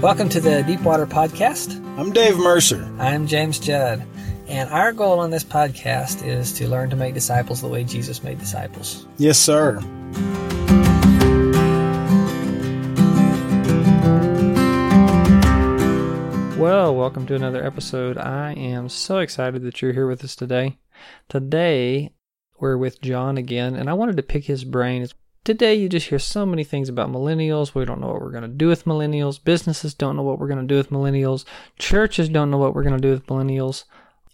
Welcome to the Deepwater Podcast. I'm Dave Mercer. I'm James Judd. And our goal on this podcast is to learn to make disciples the way Jesus made disciples. Yes, sir. Well, welcome to another episode. I am so excited that you're here with us today. Today, we're with John again, and I wanted to pick his brain. Today, you just hear so many things about millennials. We don't know what we're going to do with millennials. Businesses don't know what we're going to do with millennials. Churches don't know what we're going to do with millennials.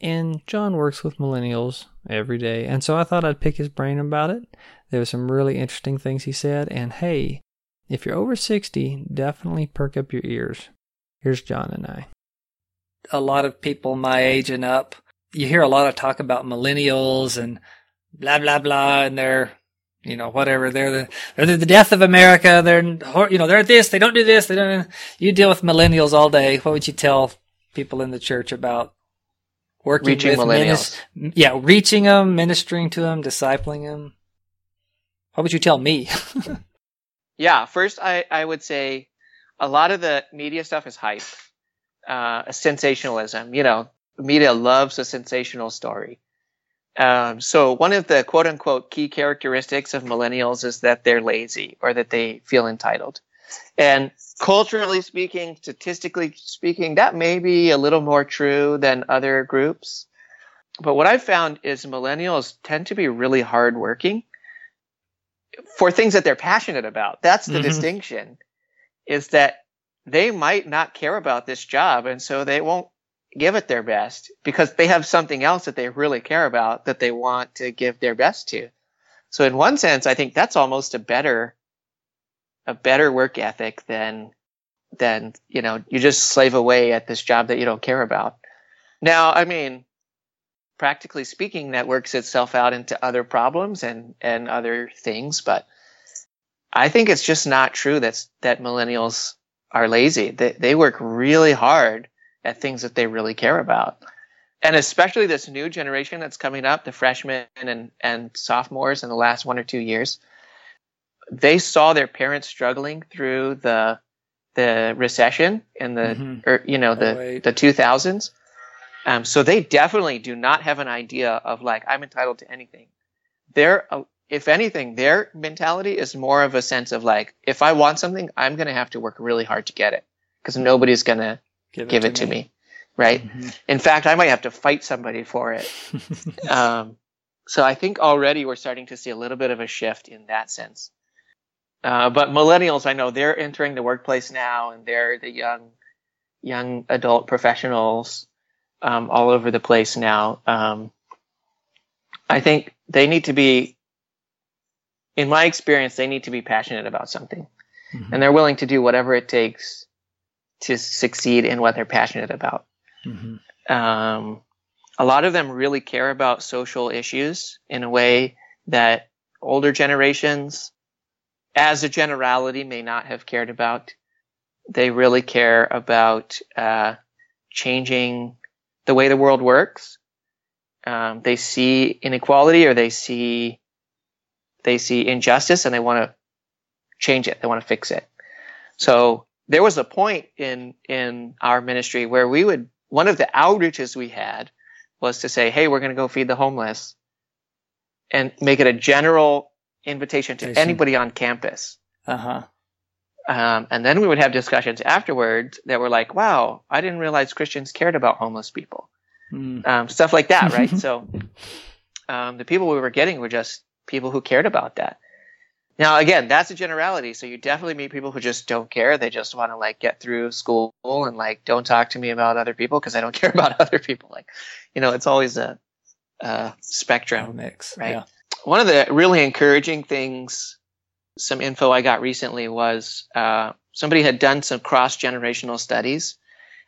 And John works with millennials every day. And so I thought I'd pick his brain about it. There were some really interesting things he said. And hey, if you're over 60, definitely perk up your ears. Here's John and I. A lot of people my age and up, you hear a lot of talk about millennials and blah, blah, blah, and they're you know, whatever. They're the, they're the death of America. They're, you know, they're this, they don't do this, they don't, you deal with millennials all day. What would you tell people in the church about working reaching with millennials? Minis- yeah, reaching them, ministering to them, discipling them? What would you tell me? yeah, first I, I would say a lot of the media stuff is hype, uh, sensationalism. You know, media loves a sensational story. Um, so one of the quote unquote key characteristics of millennials is that they're lazy or that they feel entitled. And culturally speaking, statistically speaking, that may be a little more true than other groups. But what I've found is millennials tend to be really hardworking for things that they're passionate about. That's the Mhm. distinction is that they might not care about this job and so they won't give it their best because they have something else that they really care about that they want to give their best to. So in one sense, I think that's almost a better, a better work ethic than, than, you know, you just slave away at this job that you don't care about. Now, I mean, practically speaking, that works itself out into other problems and, and other things, but I think it's just not true that's, that millennials are lazy. They, they work really hard at things that they really care about. And especially this new generation that's coming up, the freshmen and, and sophomores in the last one or two years, they saw their parents struggling through the the recession in the Mhm. or you know the Oh, the 2000s. Um, so they definitely do not have an idea of like I'm entitled to anything. Their uh, if anything, their mentality is more of a sense of like if I want something, I'm going to have to work really hard to get it because nobody's going to give it to me. Right. Mhm. In fact, I might have to fight somebody for it. um, so I think already we're starting to see a little bit of a shift in that sense. Uh, but millennials, I know they're entering the workplace now and they're the young, young adult professionals, um, all over the place now. Um, I think they need to be, in my experience, they need to be passionate about something Mhm. and they're willing to do whatever it takes to succeed in what they're passionate about. Mhm. Um, a lot of them really care about social issues in a way that older generations, as a generality, may not have cared about. They really care about uh, changing the way the world works. Um, they see inequality or they see they see injustice and they want to change it. They want to fix it. So there was a point in in our ministry where we would one of the outreaches we had was to say, "Hey, we're going to go feed the homeless," and make it a general invitation to anybody on campus. Uh-huh. Um, and then we would have discussions afterwards that were like, "Wow, I didn't realize Christians cared about homeless people." Mm. Um, stuff like that, right? so um, the people we were getting were just people who cared about that. Now, again, that's a generality. So you definitely meet people who just don't care. They just want to like get through school and like don't talk to me about other people because I don't care about other people. Like, you know, it's always a, a spectrum A mix. right? Yeah. One of the really encouraging things, some info I got recently was uh, somebody had done some cross generational studies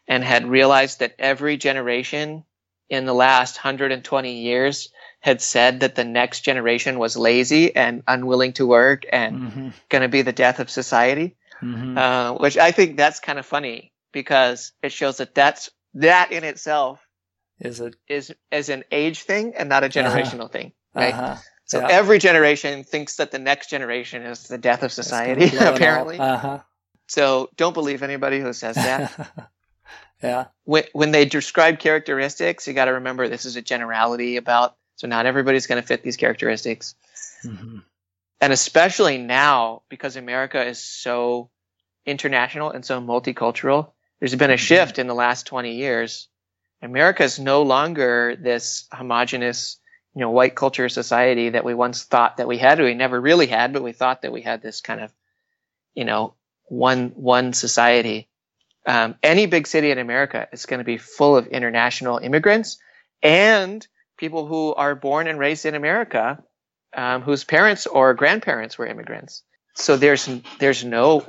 and had realized that every generation in the last 120 years had said that the next generation was lazy and unwilling to work and Mhm. going to be the death of society Mhm. uh, which I think that's kind of funny because it shows that that's that in itself Is it? is is an age thing and not a generational thing, right? Uh-huh. So Yeah. every generation thinks that the next generation is the death of society, apparently. Uh huh. So don't believe anybody who says that. yeah. when, when they describe characteristics, you got to remember this is a generality about, so not everybody's going to fit these characteristics. hmm And especially now, because America is so international and so multicultural, there's been a shift in the last 20 years. America is no longer this homogenous, you know, white culture society that we once thought that we had. We never really had, but we thought that we had this kind of, you know, one, one society. Um, any big city in America is going to be full of international immigrants and people who are born and raised in America, um, whose parents or grandparents were immigrants. So there's there's no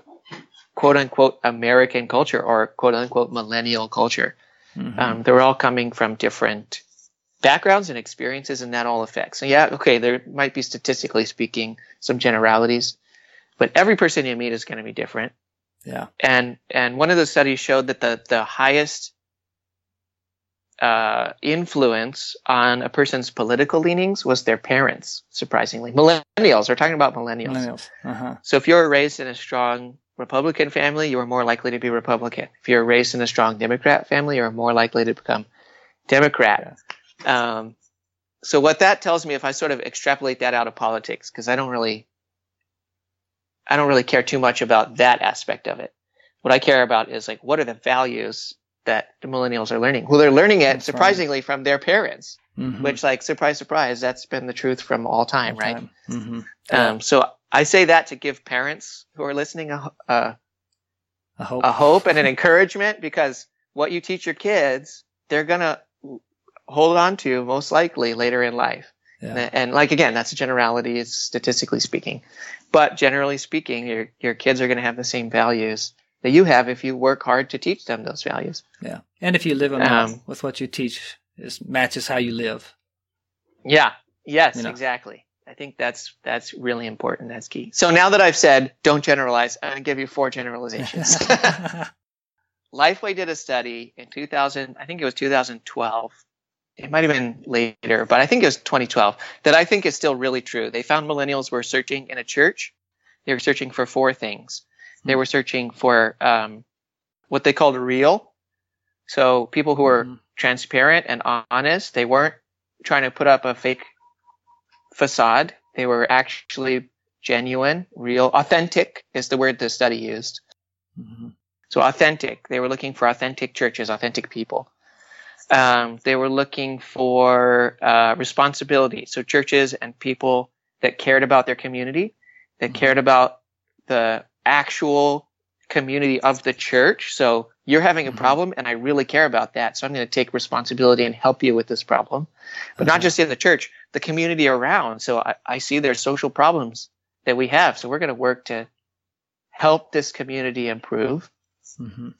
quote unquote American culture or quote unquote millennial culture. hmm Um, they're all coming from different backgrounds and experiences, and that all affects. So yeah, okay, there might be statistically speaking some generalities, but every person you meet is going to be different yeah. and and one of the studies showed that the the highest uh, influence on a person's political leanings was their parents. Surprisingly, millennials. We're talking about millennials. Millennials. Uh-huh. So if you're raised in a strong Republican family, you are more likely to be Republican. If you're raised in a strong Democrat family, you're more likely to become Democrat. Um, so what that tells me, if I sort of extrapolate that out of politics, because I don't really, I don't really care too much about that aspect of it. What I care about is like, what are the values that the millennials are learning? Well, they're learning it surprisingly from their parents, Mhm. which like, surprise, surprise, that's been the truth from all time, right? hmm Um, so I say that to give parents who are listening a, a, I hope. a hope and an encouragement because what you teach your kids, they're going to hold on to most likely later in life. Yeah. And, and like, again, that's a generality, it's statistically speaking. But generally speaking, your, your kids are going to have the same values that you have if you work hard to teach them those values. Yeah. And if you live them Um, with what you teach, it matches how you live. Yeah. Yes, You know. exactly. I think that's that's really important. That's key. So now that I've said don't generalize, I'm going to give you four generalizations. Lifeway did a study in 2000, I think it was 2012. It might have been later, but I think it was 2012 that I think is still really true. They found millennials were searching in a church. They were searching for four things. They were searching for um, what they called real. So people who were Mhm. transparent and honest. They weren't trying to put up a fake facade. They were actually genuine, real, authentic is the word the study used. Mhm. So authentic. They were looking for authentic churches, authentic people. Um, they were looking for uh, responsibility. So churches and people that cared about their community, that Mhm. cared about the actual community of the church. So you're having a Mhm. problem, and I really care about that. So I'm going to take responsibility and help you with this problem. But not just in the church, the community around. So I, I see there's social problems that we have. So we're going to work to help this community improve. Mhm.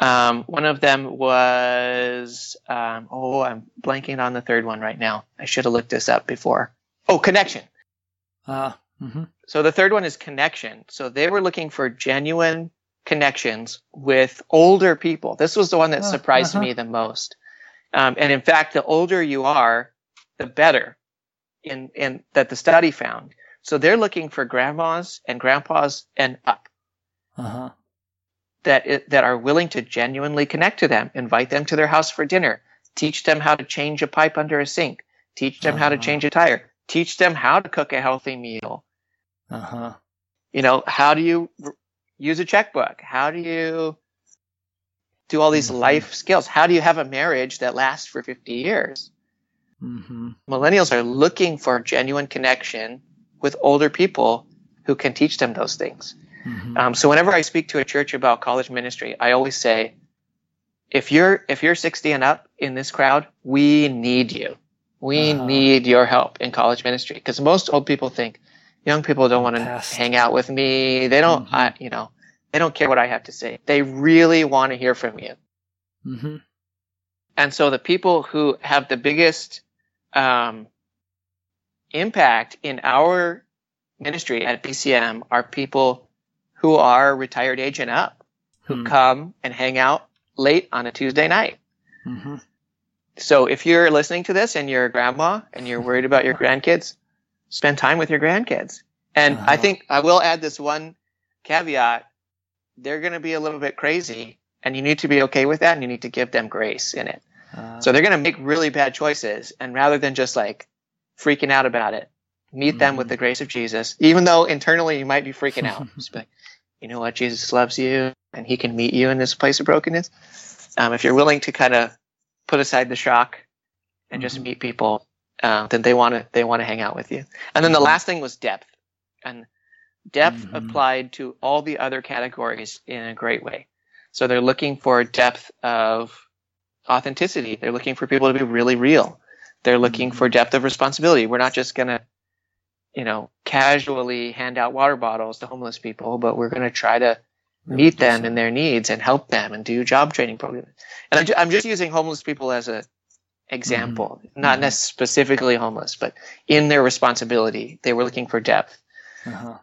Um, one of them was, um, oh, I'm blanking on the third one right now. I should have looked this up before. Oh, connection. Ah. Mhm. So the third one is connection. So they were looking for genuine connections with older people. This was the one that Ah, surprised uh-huh. me the most. Um, and in fact, the older you are, the better in, in that the study found. So they're looking for grandmas and grandpas and up Uh-huh. that it, that are willing to genuinely connect to them, invite them to their house for dinner, teach them how to change a pipe under a sink, teach them how to Uh-huh. change a tire, teach them how to cook a healthy meal. Uh-huh. You know, how do you r- use a checkbook? How do you do all these Mhm. life skills? How do you have a marriage that lasts for 50 years? hmm Millennials are looking for genuine connection with older people who can teach them those things. hmm Um, so whenever I speak to a church about college ministry, I always say, if you're if you're 60 and up in this crowd, we need you. We Uh-huh. need your help in college ministry because most old people think young people don't want to hang out with me. They don't, Mhm. I, you know, they don't care what I have to say. They really want to hear from you. hmm And so the people who have the biggest um, impact in our ministry at BCM are people who are retired age and up, who Hmm. come and hang out late on a Tuesday night. So if you're listening to this and you're a grandma and you're worried about your grandkids, spend time with your grandkids. And I Uh-huh. think I will add this one caveat. they're going to be a little bit crazy and you need to be okay with that and you need to give them grace in it. Uh, So they're going to make really bad choices. And rather than just like freaking out about it, meet them with Mhm. the grace of Jesus, even though internally you might be freaking out. Just like, you know what? Jesus loves you and he can meet you in this place of brokenness. Um, if you're willing to kind of put aside the shock and just Mhm. meet people, uh, then they want to, they want to hang out with you. And then the Mhm. last thing was depth and depth Mhm. applied to all the other categories in a great way. So they're looking for depth of authenticity. They're looking for people to be really real. They're looking Mhm. for depth of responsibility. We're not just going to, you know, casually hand out water bottles to homeless people, but we're going to try to meet them in their needs and help them and do job training programs. And I'm, just using homeless people as a example, not Mhm. necess- specifically homeless, but in their responsibility, they were looking for depth. uh-huh.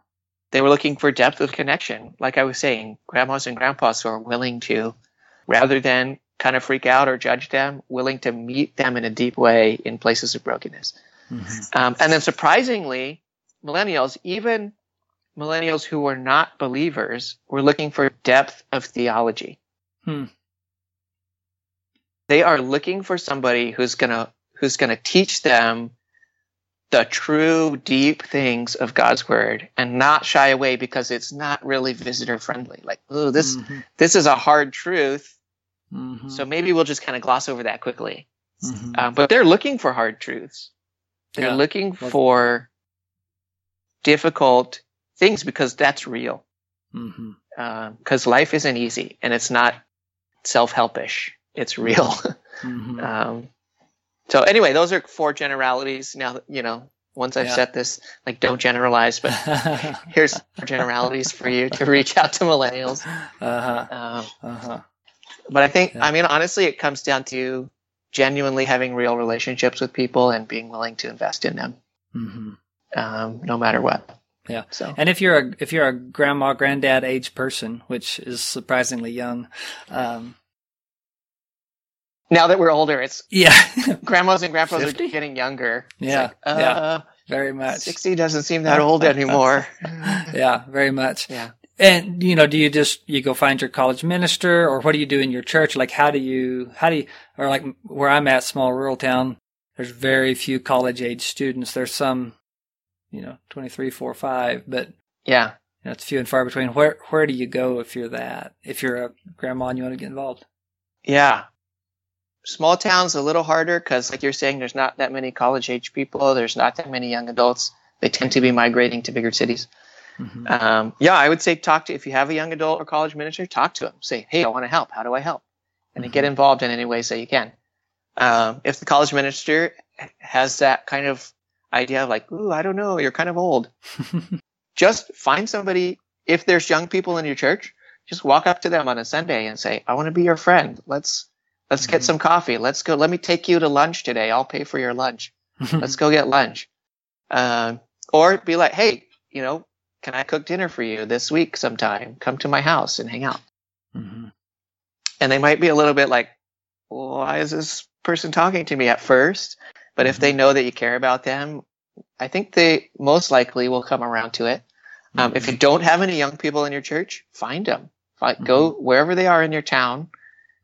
They were looking for depth of connection. Like I was saying, grandmas and grandpas who are willing to, rather than kind of freak out or judge them, willing to meet them in a deep way in places of brokenness. Mhm. Um, and then surprisingly, millennials, even millennials who were not believers, were looking for depth of theology. Hmm. They are looking for somebody who's gonna who's gonna teach them the true deep things of God's word and not shy away because it's not really visitor friendly. Like, oh, this Mhm. this is a hard truth, Mhm. so maybe we'll just kind of gloss over that quickly. Mhm. Um, but they're looking for hard truths. They're Yeah. looking for difficult things because that's real. Because life isn't easy and it's not self helpish. It's real. Mhm. um, so anyway, those are four generalities. Now, you know, once I've Yeah. said this, like don't generalize, but here's four generalities for you to reach out to millennials. uh-huh. Um, Uh-huh. but I think, Yeah. I mean, honestly, it comes down to genuinely having real relationships with people and being willing to invest in them, Mhm. um, no matter what. Yeah. So And if you're a if you're a grandma granddad age person, which is surprisingly young, um, now that we're older, it's yeah, grandmas and grandpas 50? are getting younger. Yeah, like, uh, yeah. very much. 60 doesn't seem that old anymore. Yeah, very much. yeah. And you know, do you just you go find your college minister, or what do you do in your church? Like, how do you how do you or like where I'm at, small rural town, there's very few college age students. There's some, you know, 23, 4, 5, but Yeah. you know, it's few and far between. Where where do you go if you're that? If you're a grandma and you want to get involved? Yeah. Small towns a little harder because, like you're saying, there's not that many college age people. There's not that many young adults. They tend to be migrating to bigger cities. Mhm. Um, yeah, I would say talk to if you have a young adult or college minister, talk to them. Say, hey, I want to help. How do I help? And then get involved in any ways that you can. Um, if the college minister has that kind of idea of like, ooh, I don't know, you're kind of old, just find somebody. If there's young people in your church, just walk up to them on a Sunday and say, I want to be your friend. Let's let's get Mhm. some coffee. Let's go. Let me take you to lunch today. I'll pay for your lunch. Let's go get lunch. Um, or be like, hey, you know, can I cook dinner for you this week sometime? Come to my house and hang out. Mhm. And they might be a little bit like, why is this person talking to me at first? But if they know that you care about them, I think they most likely will come around to it. Um, if you don't have any young people in your church, find them. Find, Go wherever they are in your town,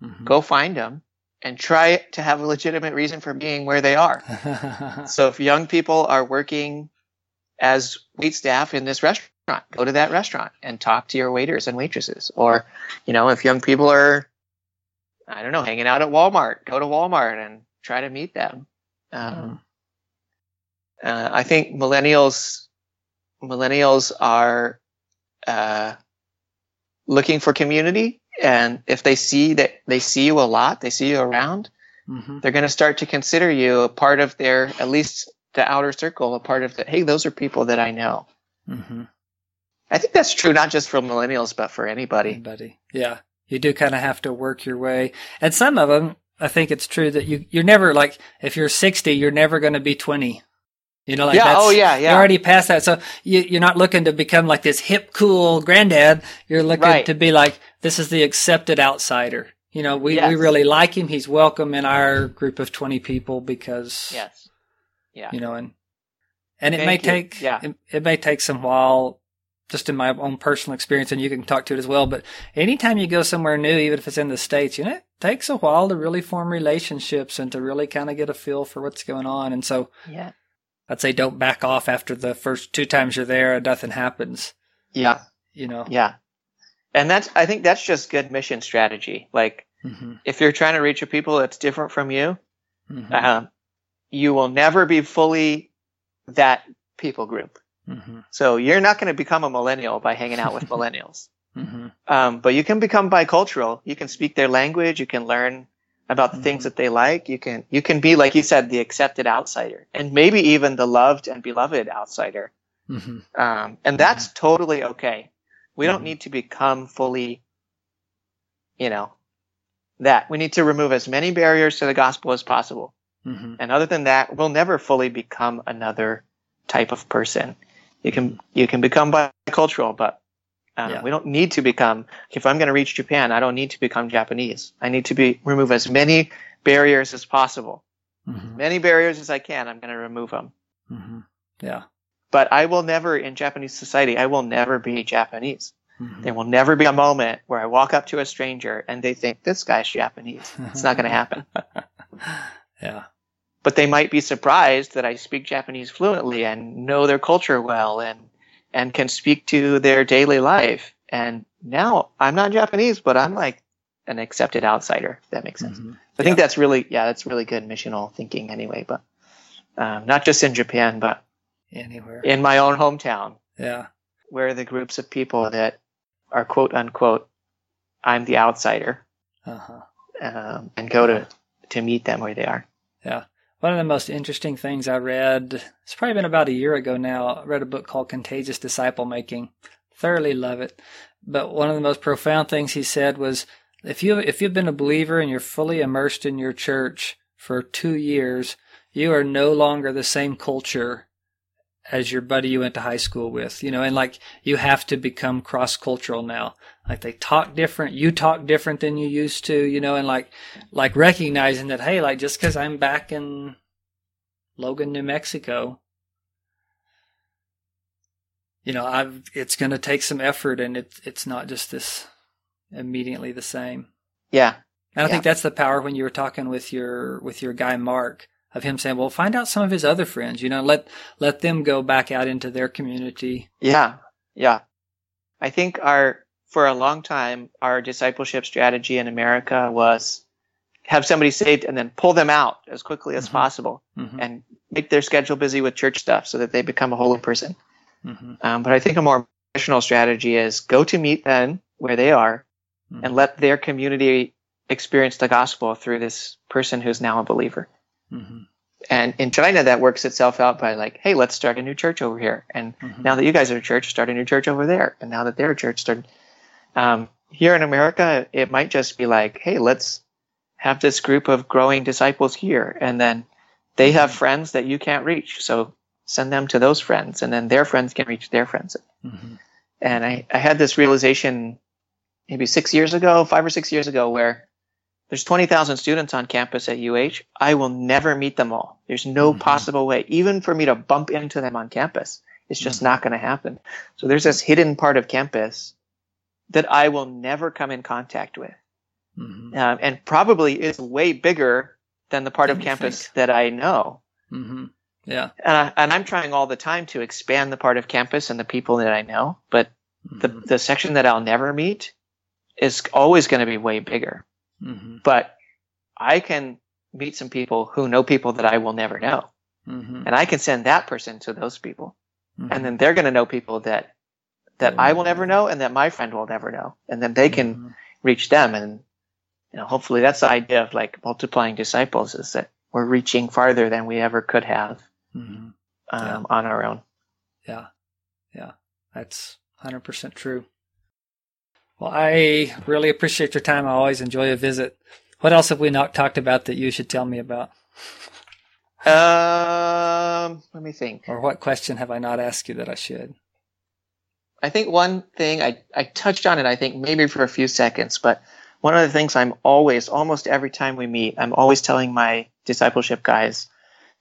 Mhm. go find them and try to have a legitimate reason for being where they are. So if young people are working as wait staff in this restaurant, go to that restaurant and talk to your waiters and waitresses. Or, you know, if young people are, I don't know, hanging out at Walmart, go to Walmart and try to meet them. Um, uh, I think millennials, millennials are uh, looking for community, and if they see that they see you a lot, they see you around, Mhm. they're going to start to consider you a part of their, at least the outer circle, a part of the, hey, those are people that I know. Mhm. I think that's true not just for millennials, but for anybody. Anybody. Yeah. You do kind of have to work your way. And some of them, I think it's true that you, you're never like, if you're 60, you're never going to be 20. You know, like yeah. that's, Oh, yeah. Yeah. you're already past that. So you, you're not looking to become like this hip, cool granddad. You're looking Right. to be like, this is the accepted outsider. You know, we, we really like him. He's welcome in our group of 20 people because, yes. Yeah. you know, and, and it Thank may you. take, Yeah. it, it may take some while just in my own personal experience, and you can talk to it as well. But anytime you go somewhere new, even if it's in the States, you know, takes a while to really form relationships and to really kind of get a feel for what's going on. And so Yeah. I'd say don't back off after the first two times you're there and nothing happens, Yeah. you know? Yeah. And that's, I think that's just good mission strategy. Like, hmm if you're trying to reach a people that's different from you, hmm um, you will never be fully that people group. hmm So you're not going to become a millennial by hanging out with millennials. Hmm Um, but you can become bicultural. You can speak their language. You can learn about the things Mhm. that they like. You can, you can be, like you said, the accepted outsider and maybe even the loved and beloved outsider. hmm Um, and that's totally okay. We don't Mhm. need to become fully, you know, that. We need to remove as many barriers to the gospel as possible. hmm And other than that, we'll never fully become another type of person. You can you can become bicultural, but um, Yeah. we don't need to become. If I'm going to reach Japan, I don't need to become Japanese. I need to be remove as many barriers as possible, hmm many barriers as I can. I'm going to remove them. hmm Yeah. But I will never, in Japanese society, I will never be Japanese. Mhm. There will never be a moment where I walk up to a stranger and they think this guy's Japanese. It's not going to happen. yeah. but they might be surprised that I speak Japanese fluently and know their culture well and and can speak to their daily life. And now I'm not Japanese, but I'm like an accepted outsider. If that makes sense. Mhm. I think that's really yeah, that's really good missional thinking anyway. But um, not just in Japan, but Anywhere. in my own hometown, Yeah. where the groups of people that are quote unquote I'm the outsider, Uh-huh. um, and go to to meet them where they are. Yeah. One of the most interesting things I read, it's probably been about a year ago now, I read a book called Contagious Disciple Making. Thoroughly love it. But one of the most profound things he said was if you if you've been a believer and you're fully immersed in your church for 2 years, you are no longer the same culture as your buddy you went to high school with, you know, and like you have to become cross cultural now. Like they talk different, you talk different than you used to, you know, and like like recognizing that hey like just because i'm back in logan new mexico you know i've it's going to take some effort and it's it's not just this immediately the same Yeah, and i Yeah. think that's the power when you were talking with your with your guy mark of him saying well find out some of his other friends you know let let them go back out into their community Yeah, yeah. I think our for a long time our discipleship strategy in America was have somebody saved and then pull them out as quickly as Mhm. possible hmm and make their schedule busy with church stuff so that they become a holy person. hmm Um, but I think a more missional strategy is go to meet them where they are Mhm. and let their community experience the gospel through this person who's now a believer. Hmm And in China, that works itself out by like, hey, let's start a new church over here. And hmm now that you guys are a church, start a new church over there. And now that they're a church, start. Um, here in America, it might just be like, hey, let's have this group of growing disciples here, and then they have friends that you can't reach, so send them to those friends, and then their friends can reach their friends. hmm And I, I had this realization maybe six years ago, five or six years ago, where there's 20,000 students on campus at UH. I will never meet them all. There's no Mhm. possible way, even for me to bump into them on campus. It's just not going to happen. So there's this hidden part of campus that I will never come in contact with. hmm Um, and probably is way bigger than the part Than of campus think. that I know. hmm yeah And, I, and I'm trying all the time to expand the part of campus and the people that I know. But the, Mhm. the section that I'll never meet is always going to be way bigger. Mhm. But I can meet some people who know people that I will never know. Mhm. And I can send that person to those people. Mhm. And then they're going to know people that, that I will never know and that my friend will never know. And then they can Mhm. reach them. And, you know, hopefully that's the idea of like multiplying disciples is that we're reaching farther than we ever could have, Mhm. um, Yeah. on our own. Yeah. Yeah. That's 100% true. Well, I really appreciate your time. I always enjoy a visit. What else have we not talked about that you should tell me about? Um, let me think. Or what question have I not asked you that I should? I think one thing I, I touched on it, I think maybe for a few seconds, but one of the things I'm always, almost every time we meet, I'm always telling my discipleship guys,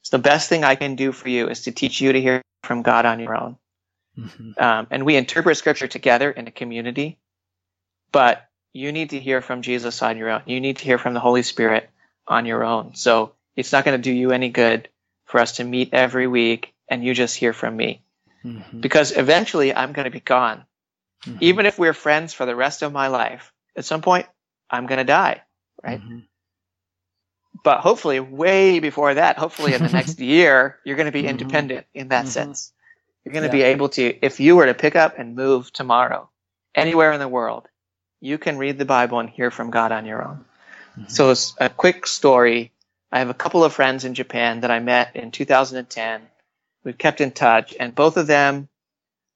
it's the best thing I can do for you is to teach you to hear from God on your own. Mhm. um, and we interpret scripture together in a community but you need to hear from jesus on your own you need to hear from the holy spirit on your own so it's not going to do you any good for us to meet every week and you just hear from me Mhm. because eventually i'm going to be gone Mhm. even if we're friends for the rest of my life at some point i'm going to die right Mhm. but hopefully way before that hopefully in the next year you're going to be Mhm. independent in that Mhm. sense you're going to Yeah. be able to if you were to pick up and move tomorrow anywhere in the world you can read the bible and hear from god on your own Mhm. so a quick story i have a couple of friends in japan that i met in 2010 we've kept in touch and both of them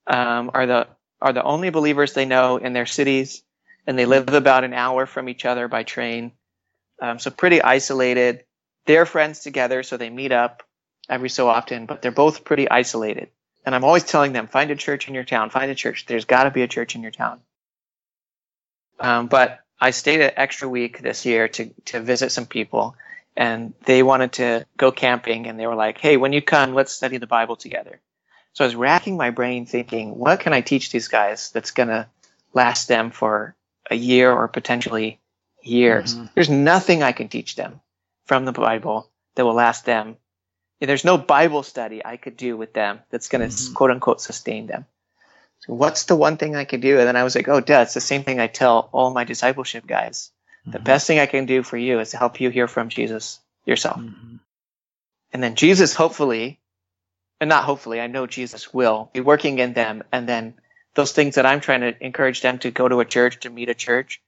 um, are the are the only believers they know in their cities and they live about an hour from each other by train um, so pretty isolated. They're friends together, so they meet up every so often, but they're both pretty isolated. And I'm always telling them, find a church in your town, find a church. There's got to be a church in your town. Um, but I stayed an extra week this year to, to visit some people, and they wanted to go camping, and they were like, hey, when you come, let's study the Bible together. So I was racking my brain thinking, what can I teach these guys that's going to last them for a year or potentially years. Mhm. There's nothing I can teach them from the Bible that will last them. There's no Bible study I could do with them that's going to Mhm. quote unquote sustain them. So what's the one thing I could do? And then I was like, oh, duh, it's the same thing I tell all my discipleship guys. The Mhm. best thing I can do for you is to help you hear from Jesus yourself. Mhm. And then Jesus, hopefully, and not hopefully, I know Jesus will be working in them. And then those things that I'm trying to encourage them to go to a church, to meet a church,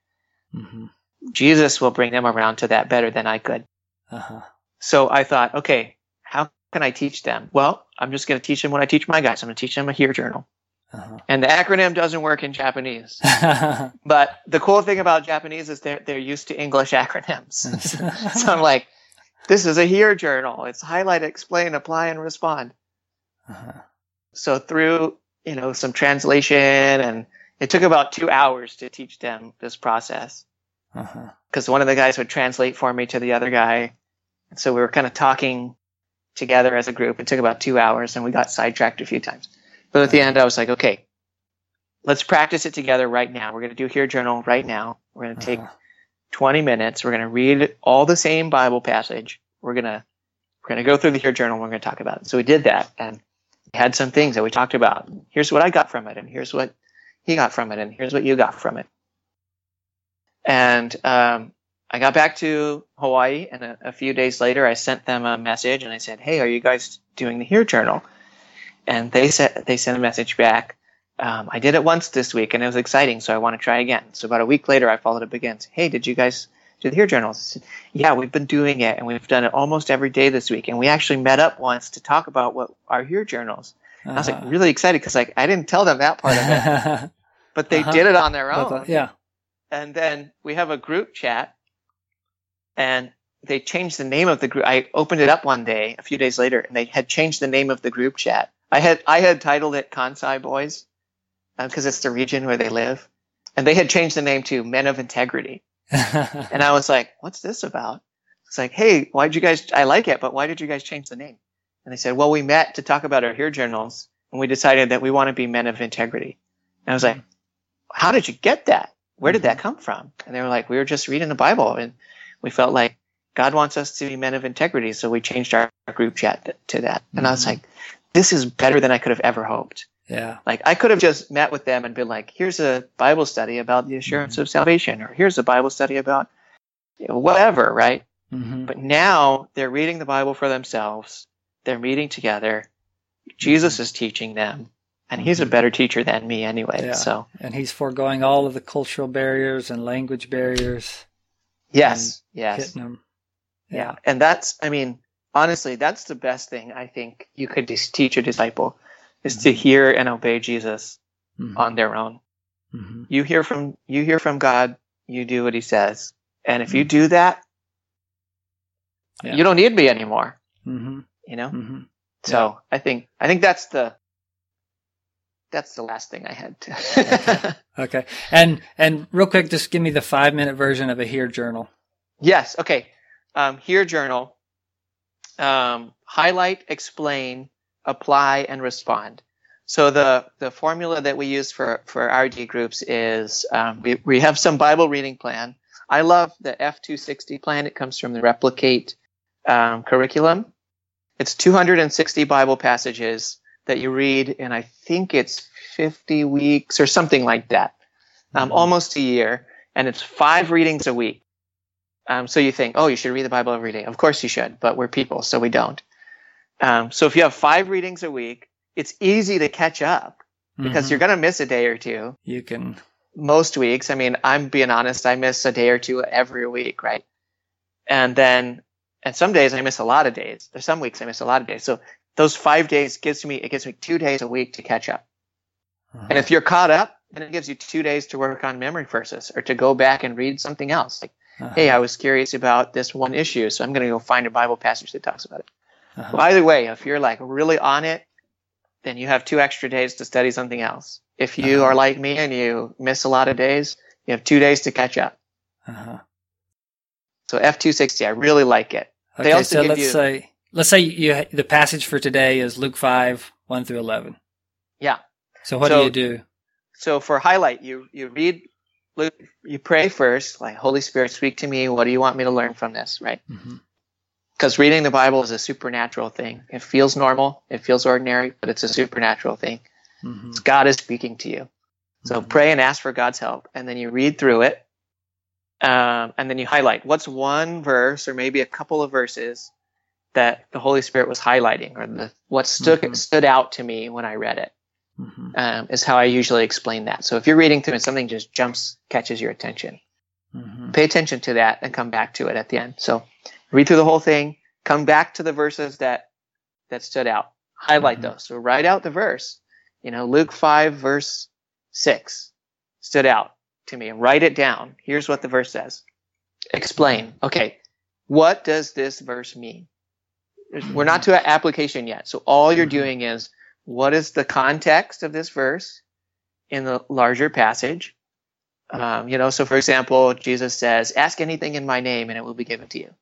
Mhm. Jesus will bring them around to that better than I could. Uh-huh. So I thought, okay, how can I teach them? Well, I'm just going to teach them what I teach my guys. I'm going to teach them a HEAR journal. Uh-huh. And the acronym doesn't work in Japanese. But the cool thing about Japanese is they're, they're used to English acronyms. so I'm like, this is a HEAR journal. It's highlight, explain, apply, and respond. Uh-huh. So through, you know, some translation and it took about two hours to teach them this process. Uh-huh. because one of the guys would translate for me to the other guy. And so we were kind of talking together as a group. It took about two hours and we got sidetracked a few times. But at the end, I was like, okay, let's practice it together right now. We're going to do HEAR journal right now. We're going to take Uh-huh. 20 minutes. We're going to read all the same Bible passage. We're going to, we're going to go through the HEAR journal. And we're going to talk about it. So we did that and had some things that we talked about. Here's what I got from it. And here's what he got from it. And here's what you got from it. And, um, I got back to Hawaii, and a, a few days later, I sent them a message, and I said, "Hey, are you guys doing the HEAR Journal?" And they said they sent a message back. Um, I did it once this week, and it was exciting, so I want to try again. So about a week later, I followed up again. Hey, did you guys do the HEAR Journals? I said, yeah, we've been doing it, and we've done it almost every day this week, and we actually met up once to talk about what our HEAR Journals. And I was like Uh-huh. really excited because like I didn't tell them that part of it, but they Uh-huh. did it on their own yeah. and then we have a group chat and they changed the name of the group i opened it up one day a few days later and they had changed the name of the group chat i had i had titled it kansai boys because it's the region where they live. And they had changed the name to men of integrity. And i was like what's this about? It's like hey why'd you guys i like it but why did you guys change the name? And they said well we met to talk about our HEAR journals and we decided that we want to be men of integrity. And i was like how did you get that? Where did that come from? And they were like we were just reading the bible and we felt like god wants us to be men of integrity so we changed our group chat to that. And i was Mhm. like this is better than i could have ever hoped yeah. like i could have just met with them and been like here's a bible study about the assurance of salvation or here's a bible study about you know, whatever right Mm-hmm. but now they're reading the Bible for themselves. They're meeting together. Jesus is teaching them, and he's a better teacher than me anyway. Yeah. So And he's foregoing all of the cultural barriers and language barriers, yes, yes, hitting them. yeah. And that's, I mean, honestly, that's the best thing I think you could teach a disciple is to Mhm. hear and obey Jesus Mhm. on their own. Mhm. You hear from you hear from God. You do what He says, and if you do that, Yeah. you don't need me anymore. Mhm. You know. Mhm. So I think I think that's the that's the last thing I had to. Okay. And and real quick, just give me the five minute version of a HEAR journal. yes. Okay. Um, HEAR journal. Um, highlight, explain, apply, and respond. So the the formula that we use for for RD groups is um, we we have some Bible reading plan. I love the F260 plan. It comes from the Replicate um, curriculum. It's 260 Bible passages that you read in I think it's 50 weeks or something like that, um, Mhm. almost a year, and it's five readings a week. Um, so you think, oh, you should read the Bible every day. Of course you should, but we're people, so we don't. Um, so if you have five readings a week, it's easy to catch up because Mhm. you're going to miss a day or two you can most weeks. I mean, I'm being honest, I miss a day or two every week, right? And then, and some days I miss a lot of days. There's some weeks I miss a lot of days. So those five days gives me, it gives me two days a week to catch up. And if you're caught up, then it gives you two days to work on memory verses or to go back and read something else. Like, Uh-huh. hey, I was curious about this one issue, so I'm going to go find a Bible passage that talks about it. Uh-huh. By the way, if you're like really on it, then you have two extra days to study something else. If you Uh-huh. are like me and you miss a lot of days, you have two days to catch up. Uh-huh. So F260, I really like it. They Okay, also so let's you- say let's say you the passage for today is Luke five one through eleven. Yeah. So what So- do you do? So for highlight, you, you read, you pray first, like, Holy Spirit, speak to me. What do you want me to learn from this? Right? Mhm. Because reading the Bible is a supernatural thing. It feels normal. It feels ordinary, but it's a supernatural thing. Mhm. God is speaking to you. So Mhm. pray and ask for God's help, and then you read through it, um, and then you highlight what's one verse or maybe a couple of verses that the Holy Spirit was highlighting, or the, what stood Mhm. stood out to me when I read it. Mhm. Um, is how I usually explain that. So if you're reading through and something just jumps, catches your attention, Mhm. pay attention to that and come back to it at the end. So read through the whole thing, come back to the verses that that stood out, highlight Mhm. those. So write out the verse. You know, Luke five verse six stood out to me. Write it down. Here's what the verse says. Explain. Okay, what does this verse mean? We're not to an application yet. So all you're Mhm. doing is what is the context of this verse in the larger passage? Um, you know, so for example, Jesus says, "Ask anything in my name, and it will be given to you."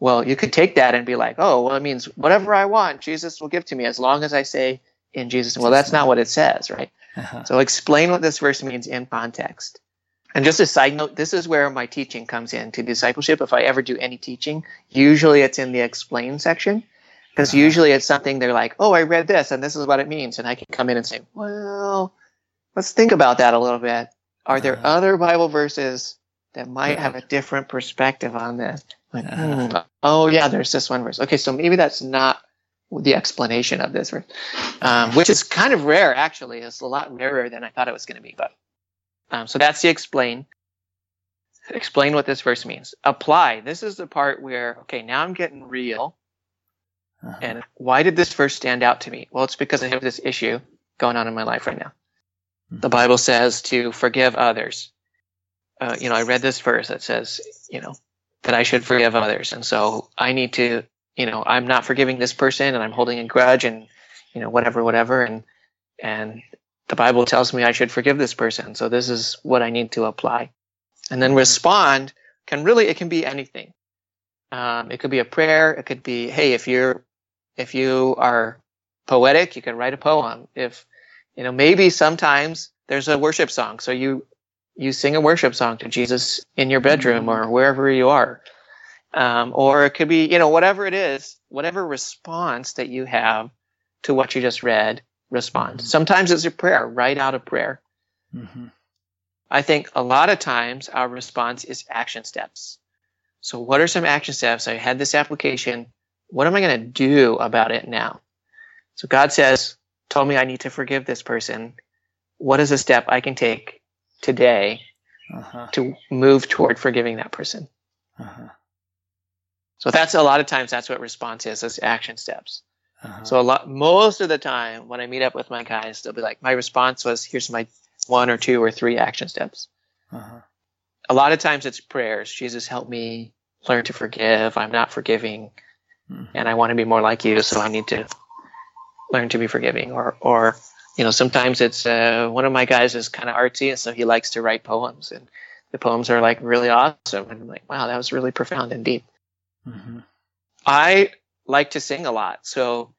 Well, you could take that and be like, "Oh, well, it means whatever I want, Jesus will give to me as long as I say in Jesus." Well, that's not what it says, right? Uh-huh. So explain what this verse means in context. And just a side note, this is where my teaching comes in to discipleship. If I ever do any teaching, usually it's in the explain section. Because Uh-huh. usually it's something they're like, oh, I read this and this is what it means. And I can come in and say, well, let's think about that a little bit. Are there Uh-huh. other Bible verses that might have a different perspective on this? Like, Uh-huh. hmm, oh, yeah, there's this one verse. Okay, so maybe that's not the explanation of this verse, um, which is kind of rare, actually. It's a lot rarer than I thought it was going to be. But um, so that's the explain. Explain what this verse means. Apply. This is the part where, okay, now I'm getting real. Uh-huh. And why did this verse stand out to me? Well, it's because I have this issue going on in my life right now. The Bible says to forgive others. Uh, you know, I read this verse that says, you know, that I should forgive others. And so I need to, you know, I'm not forgiving this person and I'm holding a grudge and, you know, whatever, whatever. And, and the Bible tells me I should forgive this person. So this is what I need to apply. And then respond can really, it can be anything. Um, it could be a prayer. It could be, hey, if you're, if you are poetic, you can write a poem. If, you know, maybe sometimes there's a worship song. So you, you sing a worship song to Jesus in your bedroom or wherever you are. Um, or it could be, you know, whatever it is, whatever response that you have to what you just read, respond. Mhm. Sometimes it's a prayer, write out a prayer. Mhm. I think a lot of times our response is action steps. So what are some action steps? I had this application. What am I going to do about it now? So God says, told me I need to forgive this person. What is a step I can take today Uh-huh. to move toward forgiving that person? Uh-huh. So that's a lot of times that's what response is, is action steps. Uh-huh. So a lot, most of the time when I meet up with my guys, they'll be like, my response was, here's my one or two or three action steps. Uh-huh. A lot of times it's prayers. Jesus, help me learn to forgive. I'm not forgiving Mhm. and I want to be more like you. So I need to learn to be forgiving or, or, you know, sometimes it's, uh, one of my guys is kind of artsy and so he likes to write poems and the poems are like really awesome. And I'm like, wow, that was really profound and deep. Mhm. I like to sing a lot. So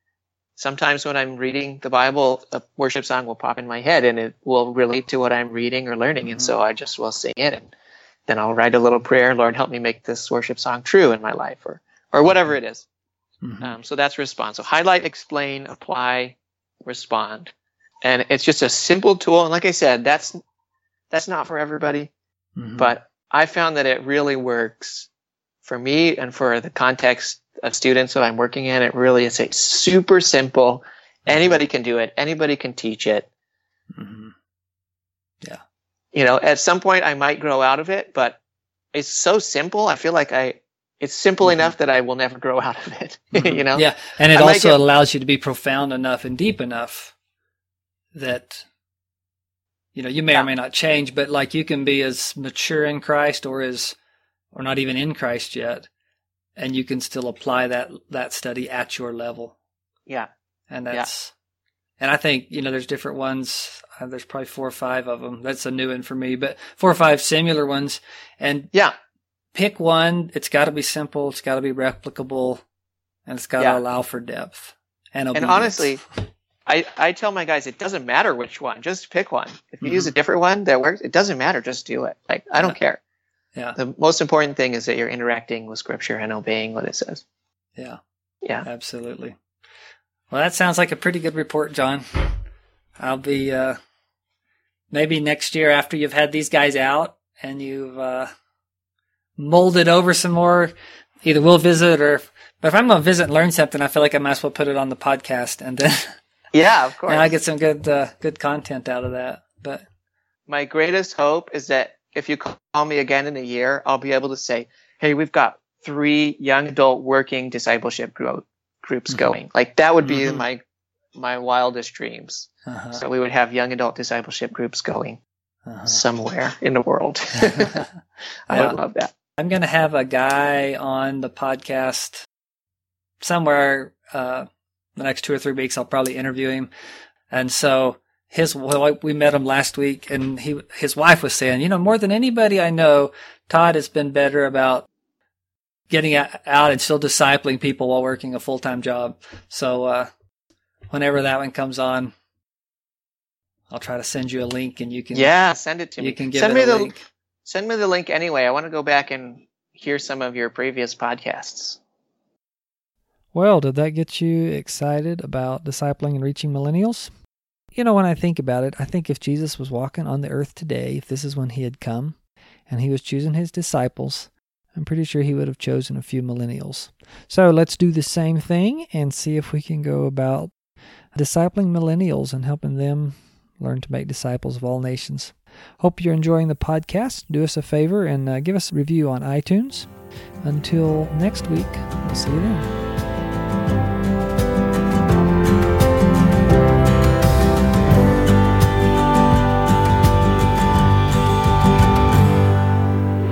sometimes when I'm reading the Bible, a worship song will pop in my head and it will relate to what I'm reading or learning. And so I just will sing it and then I'll write a little prayer. Lord, help me make this worship song true in my life or, or whatever it is. Mhm. Um, so that's respond. So highlight, explain, apply, respond. And it's just a simple tool. And like I said, that's, that's not for everybody, Mhm. but I found that it really works for me and for the context of students that I'm working in. It really is a super simple. Anybody can do it. Anybody can teach it. Mhm. You know, at some point I might grow out of it, but it's so simple. I feel like I, it's simple Mhm. enough that I will never grow out of it. Mhm. you know? Yeah, and it I also get- allows you to be profound enough and deep enough that you know you may Yeah. or may not change, but like you can be as mature in Christ or as or not even in Christ yet, and you can still apply that that study at your level, Yeah. and Yeah. that's. And I think you know there's different ones. Uh, there's probably four or five of them. That's a new one for me, but four or five similar ones. And Yeah. Pick one. It's got to be simple. It's got to be replicable, and it's got to Yeah. allow for depth and And honestly, I, I tell my guys, it doesn't matter which one, just pick one. If you Mm-hmm. use a different one that works, it doesn't matter, just do it. Like, I don't Yeah. care. yeah, The most important thing is that you're interacting with scripture and obeying what it says. yeah, Yeah. absolutely. Well, that sounds like a pretty good report, John. I'll be uh, maybe next year after you've had these guys out and you've uh, molded over some more. Either we'll visit or, but if I'm going to visit and learn something, I feel like I might as well put it on the podcast and then Yeah, of course. and I get some good uh, good content out of that. But my greatest hope is that if you call me again in a year, I'll be able to say, hey, we've got three young adult working discipleship gro- groups Mhm. going. Like, that would be Mhm. my my wildest dreams. uh-huh, So we would have young adult discipleship groups going uh-huh. somewhere in the world. I Yeah. would love that. I'm going to have a guy on the podcast somewhere uh, the next two or three weeks. I'll probably interview him, and so his we met him last week, and he his wife was saying, you know, more than anybody I know, Todd has been better about getting out and still discipling people while working a full time job. So uh, whenever that one comes on, I'll try to send you a link, and you can Yeah, send it to me. you can give send me the link. Send me the link anyway. I want to go back and hear some of your previous podcasts. Well, did that get you excited about discipling and reaching millennials? You know, when I think about it, I think if Jesus was walking on the earth today, if this is when he had come and he was choosing his disciples, I'm pretty sure he would have chosen a few millennials. So let's do the same thing and see if we can go about discipling millennials and helping them learn to make disciples of all nations. Hope you're enjoying the podcast. Do us a favor and uh, give us a review on iTunes. Until next week, we'll see you then.